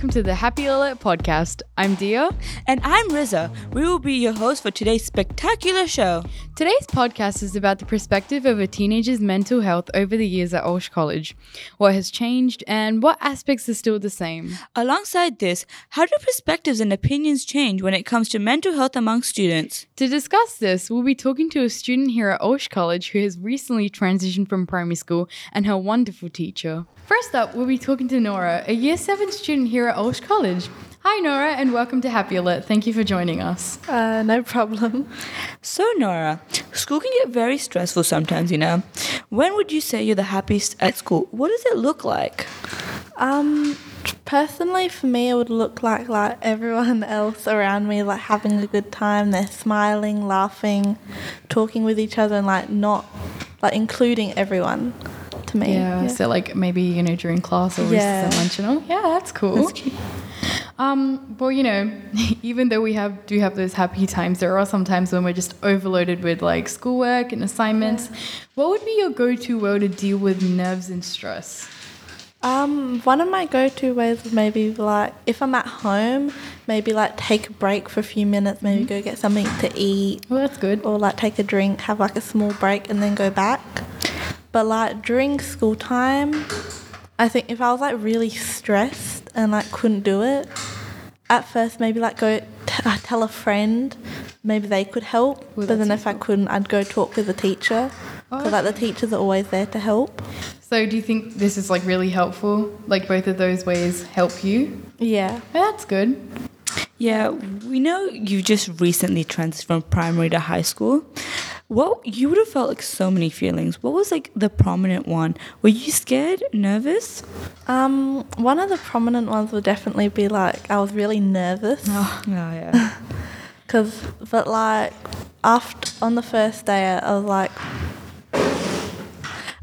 welcome to the Happy Alert podcast. I'm Dia. And I'm Riza. We will be your host for today's spectacular show. Today's podcast is about the perspective of a teenager's mental health over the years at Walsh College, what has changed, and what aspects are still the same. Alongside this, how do perspectives and opinions change when it comes to mental health among students? To discuss this, we'll be talking to a student here at Walsh College who has recently transitioned from primary school and her wonderful teacher. First up, we'll be talking to Nora, a year 7 student here at Walsh College. Hi, Nora, and welcome to Happy Alert. Thank you for joining us. Uh, no problem. So, Nora, school can get very stressful sometimes, you know. When would you say you're the happiest at school? What does it look like? Um, personally, for me, it would look like like everyone else around me, like having a good time. They're smiling, laughing, talking with each other, and like not like including everyone. To me, Yeah, so like maybe, you know, during class or Yeah. recess and lunch and all. Yeah, that's cool. That's cute. Um, well, you know, even though we have do have those happy times, there are some times when we're just overloaded with like schoolwork and assignments. What would be your go-to way to deal with nerves and stress? Um, one of my go-to ways is maybe like if I'm at home, maybe like take a break for a few minutes, maybe go get something to eat, Well, that's good. or like take a drink, have like a small break, and then go back. But like during school time, I think if I was like really stressed and like couldn't do it, at first maybe like go t- uh, tell a friend, maybe they could help. Well, but then that's if I couldn't, I'd go talk with the teacher because like the teachers are always there to help. So, do you think this is like really helpful? Like both of those ways help you? Yeah. Yeah, that's good. Yeah, we know you just recently transferred from primary to high school. What you would have felt like so many feelings. What was like the prominent one? Were you scared, nervous? Um, one of the prominent ones would definitely be like I was really nervous. Oh, yeah. Cause, but like, after on the first day, I was like,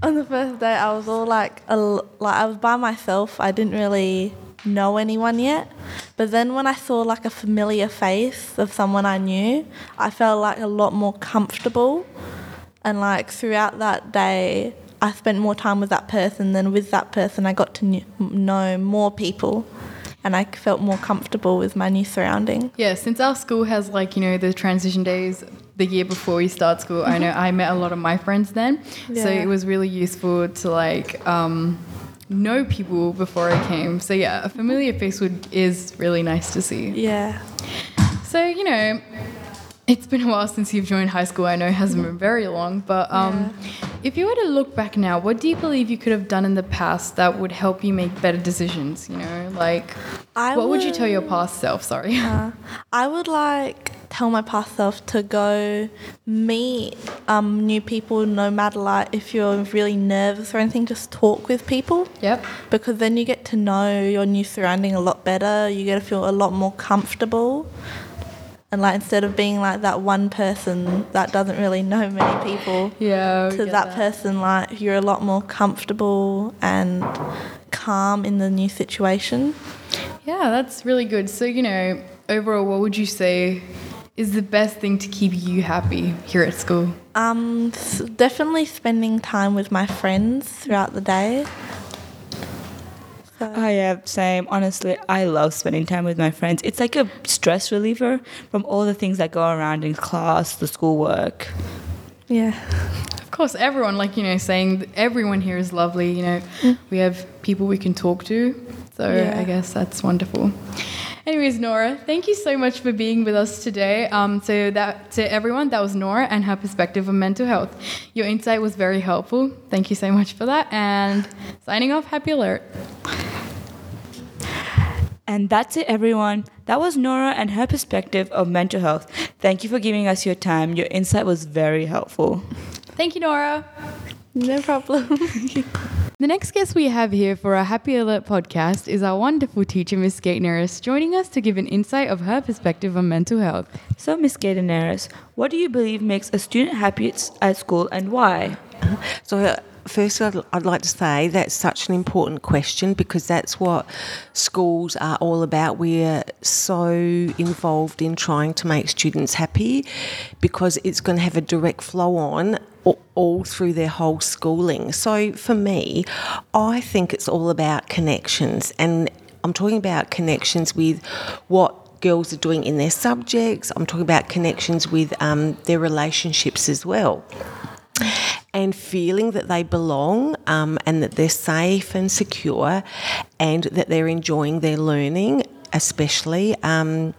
on the first day, I was all like, a like I was by myself. I didn't really know anyone yet. But then when I saw like a familiar face of someone I knew, I felt like a lot more comfortable. And like throughout that day, I spent more time with that person. than with that person, I got to knew, know more people, and I felt more comfortable with my new surrounding. Yeah, since our school has like, you know, the transition days the year before we start school, I know I met a lot of my friends then. So it was really useful to like um, know people before I came. So yeah, a familiar face would is really nice to see. Yeah. So, you know, it's been a while since you've joined high school. I know it hasn't been very long, but um, if you were to look back now, what do you believe you could have done in the past that would help you make better decisions? You know, like I what would you tell your past self? Sorry. Uh, I would like tell my past self to go meet um, new people no matter like if you're really nervous or anything just talk with people yep. because then you get to know your new surrounding a lot better you get to feel a lot more comfortable and like instead of being like that one person that doesn't really know many people Yeah. to that, person like you're a lot more comfortable and calm in the new situation Yeah, that's really good. So, you know, overall, what would you say is the best thing to keep you happy here at school? Um, s- definitely spending time with my friends throughout the day. So, Oh yeah, same. Honestly, I love spending time with my friends. It's like a stress reliever from all the things that go around in class, the schoolwork. yeah. Of course, everyone, like, you know, saying everyone here is lovely. You know, we have people we can talk to. So Yeah. I guess that's wonderful. Anyways, Nora, thank you so much for being with us today. Um, so that to everyone, that was Nora and her perspective on mental health. Your insight was very helpful. Thank you so much for that. And signing off, happy alert. And that's it, everyone. That was Nora and her perspective of mental health. Thank you for giving us your time. Your insight was very helpful. Thank you, Nora. No problem. The next guest we have here for our Happy Alert podcast is our wonderful teacher, Miss Kate Neris, joining us to give an insight of her perspective on mental health. So, Miss Gaydaneris, what do you believe makes a student happy at school and why? So, uh, first, I'd, I'd like to say that's such an important question because that's what schools are all about. We're so involved in trying to make students happy because it's going to have a direct flow on all, through their whole schooling. So, for me, I think it's all about connections and I'm talking about connections with what girls are doing in their subjects. I'm talking about connections with um, their relationships as well. And feeling that they belong um, and that they're safe and secure and that they're enjoying their learning, especially. Um,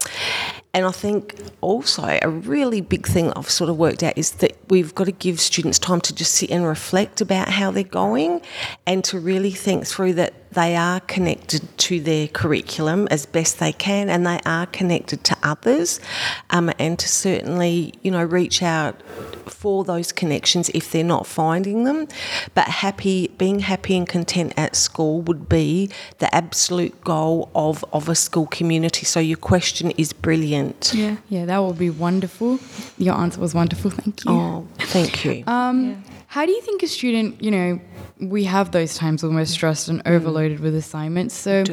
and I think also a really big thing I've sort of worked out is that we've got to give students time to just sit and reflect about how they're going and to really think through that they are connected to their curriculum as best they can and they are connected to others um, and to certainly, you know, reach out for those connections if they're not finding them. But happy, being happy and content at school would be the absolute goal of, of a school community. So your question is brilliant. Yeah, yeah, that would be wonderful. Your answer was wonderful. Thank you. Oh, thank you. Um, How do you think a student, you know, we have those times when we're stressed and mm. overloaded with assignments. So,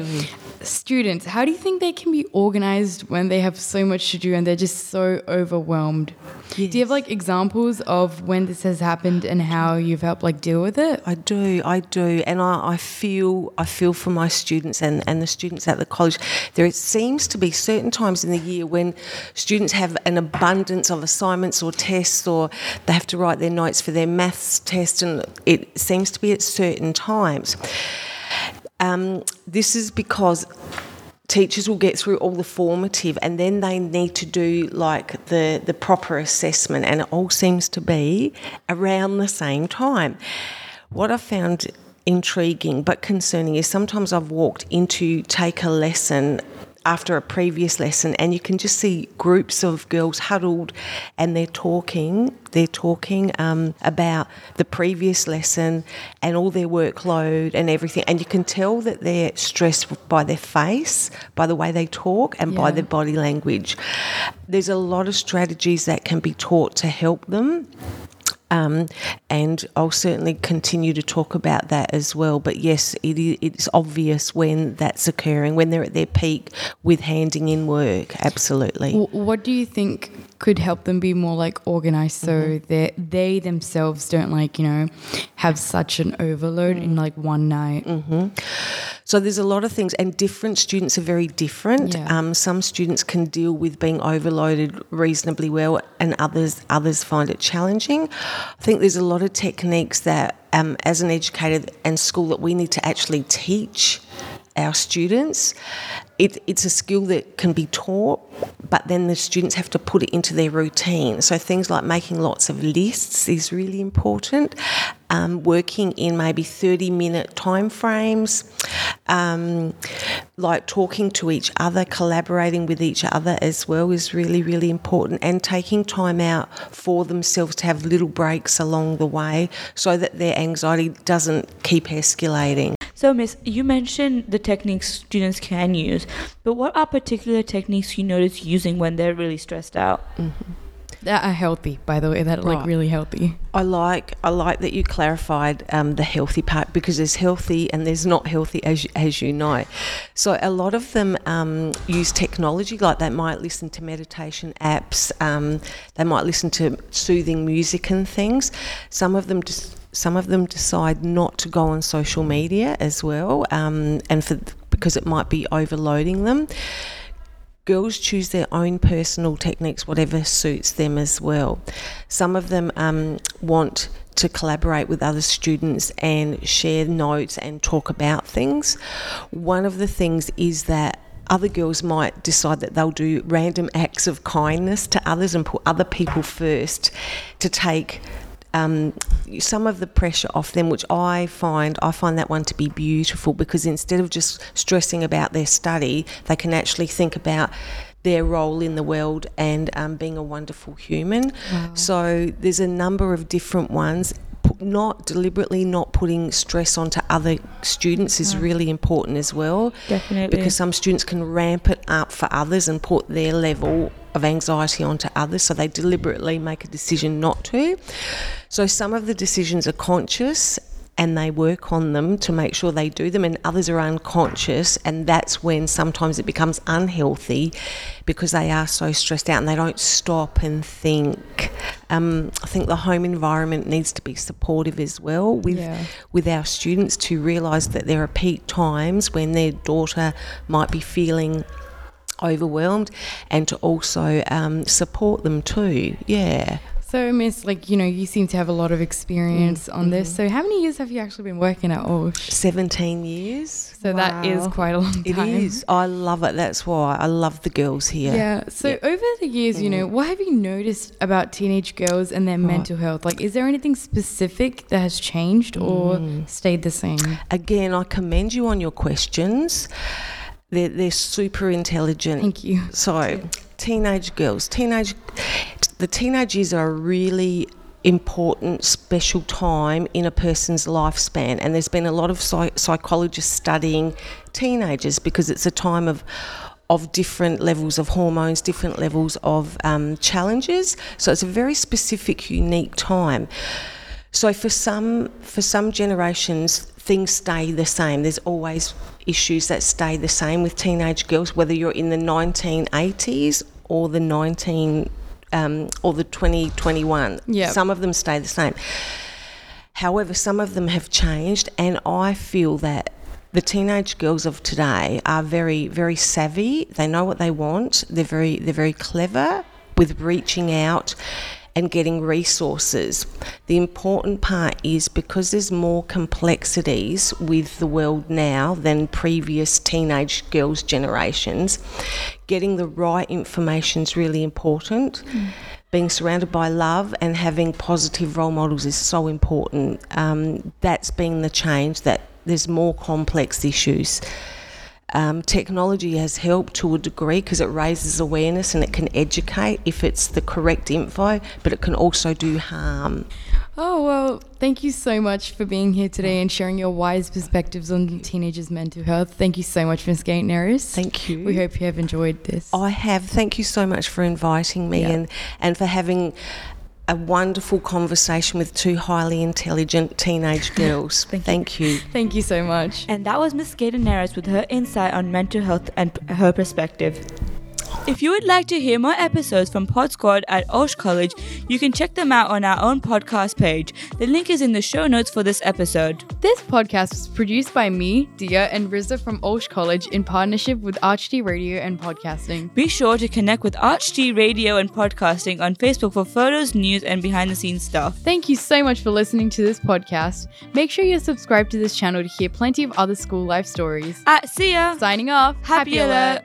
students, how do you think they can be organized when they have so much to do and they're just so overwhelmed? Do you have like examples of when this has happened and how you've helped like deal with it? I do, I do, and I, I feel I feel for my students and, and the students at the college. There seems to be certain times in the year when students have an abundance of assignments or tests, or they have to write their notes for their maths test, and it seems to be at certain times. Um, this is because teachers will get through all the formative and then they need to do like the, the proper assessment and it all seems to be around the same time. What I found intriguing but concerning is sometimes I've walked into take a lesson after a previous lesson and you can just see groups of girls huddled and they're talking they're talking um, about the previous lesson and all their workload and everything and you can tell that they're stressed by their face by the way they talk and by Yeah. their body language there's a lot of strategies that can be taught to help them um, and I'll certainly continue to talk about that as well. But yes, it is, it's obvious when that's occurring, when they're at their peak with handing in work. Absolutely. What do you think could help them be more like organized so that they themselves don't like, you know, have such an overload in like one night? So there's a lot of things, and different students are very different. Yeah. Um, some students can deal with being overloaded reasonably well, and others others find it challenging. I think there's a lot of techniques that, um, as an educator and school, that we need to actually teach our students. It, it's a skill that can be taught, but then the students have to put it into their routine. So things like making lots of lists is really important. Um, working in maybe 30 minute time frames, um, like talking to each other, collaborating with each other as well is really, really important, and taking time out for themselves to have little breaks along the way so that their anxiety doesn't keep escalating. So, Miss, you mentioned the techniques students can use, but what are particular techniques you notice using when they're really stressed out? That are healthy, by the way, that are like really healthy. I like I like that you clarified um, the healthy part because there's healthy and there's not healthy as you, as you know. So a lot of them um, use technology, like they might listen to meditation apps, um, they might listen to soothing music and things. Some of them just some of them decide not to go on social media as well, um, and for because it might be overloading them girls choose their own personal techniques, whatever suits them as well. Some of them um, want to collaborate with other students and share notes and talk about things. One of the things is that other girls might decide that they'll do random acts of kindness to others and put other people first to take um, some of the pressure off them, which I find I find that one to be beautiful because instead of just stressing about their study, they can actually think about their role in the world and um, being a wonderful human. So there's a number of different ones. Not deliberately not putting stress onto other students is really important as well. Definitely. Because some students can ramp it up for others and put their level of anxiety onto others, so they deliberately make a decision not to. So some of the decisions are conscious and they work on them to make sure they do them, and others are unconscious, and that's when sometimes it becomes unhealthy because they are so stressed out and they don't stop and think. Um, I think the home environment needs to be supportive as well with Yeah. with our students to realise that there are peak times when their daughter might be feeling overwhelmed and to also um, support them too. Yeah. So, Miss, like, you know, you seem to have a lot of experience mm, on this. Mm-hmm. So, how many years have you actually been working at Osh? 17 years. So, that is quite a long It time. is. I love it. That's why I love the girls here. Yeah. So, over the years, you know, mm. what have you noticed about teenage girls and their mental health? Like, is there anything specific that has changed or mm. stayed the same? Again, I commend you on your questions. They're, they're super intelligent. Thank you. So, teenage girls, teenage, the teenage years are a really important, special time in a person's lifespan, and there's been a lot of psych- psychologists studying teenagers because it's a time of of different levels of hormones, different levels of um, challenges. So it's a very specific, unique time. So for some for some generations, things stay the same. There's always issues that stay the same with teenage girls, whether you're in the 1980s or the 19 um, or the 2021. Yep. Some of them stay the same. However, some of them have changed, and I feel that the teenage girls of today are very, very savvy. They know what they want. They're very, they're very clever with reaching out and getting resources. The important part is because there's more complexities with the world now than previous teenage girls' generations, getting the right information is really important. Being surrounded by love and having positive role models is so important. Um, that's been the change that there's more complex issues. Um, technology has helped to a degree because it raises awareness and it can educate if it's the correct info, but it can also do harm. Oh, well, thank you so much for being here today and sharing your wise perspectives on teenagers' mental health. Thank you so much, Ms. Gatenaris. Thank you. We hope you have enjoyed this. I have. Thank you so much for inviting me Yeah. and, and for having a wonderful conversation with two highly intelligent teenage girls. Thank you. Thank you so much. And that was Miss Gaten Naris with her insight on mental health and p- her perspective. If you would like to hear more episodes from Pod Squad at Osh College, you can check them out on our own podcast page. The link is in the show notes for this episode. This podcast was produced by me, Dia, and Riza from Osh College in partnership with ArchD Radio and Podcasting. Be sure to connect with ArchD Radio and Podcasting on Facebook for photos, news, and behind the scenes stuff. Thank you so much for listening to this podcast. Make sure you're subscribed to this channel to hear plenty of other school life stories. Ah, see ya! Signing off. Happy alert.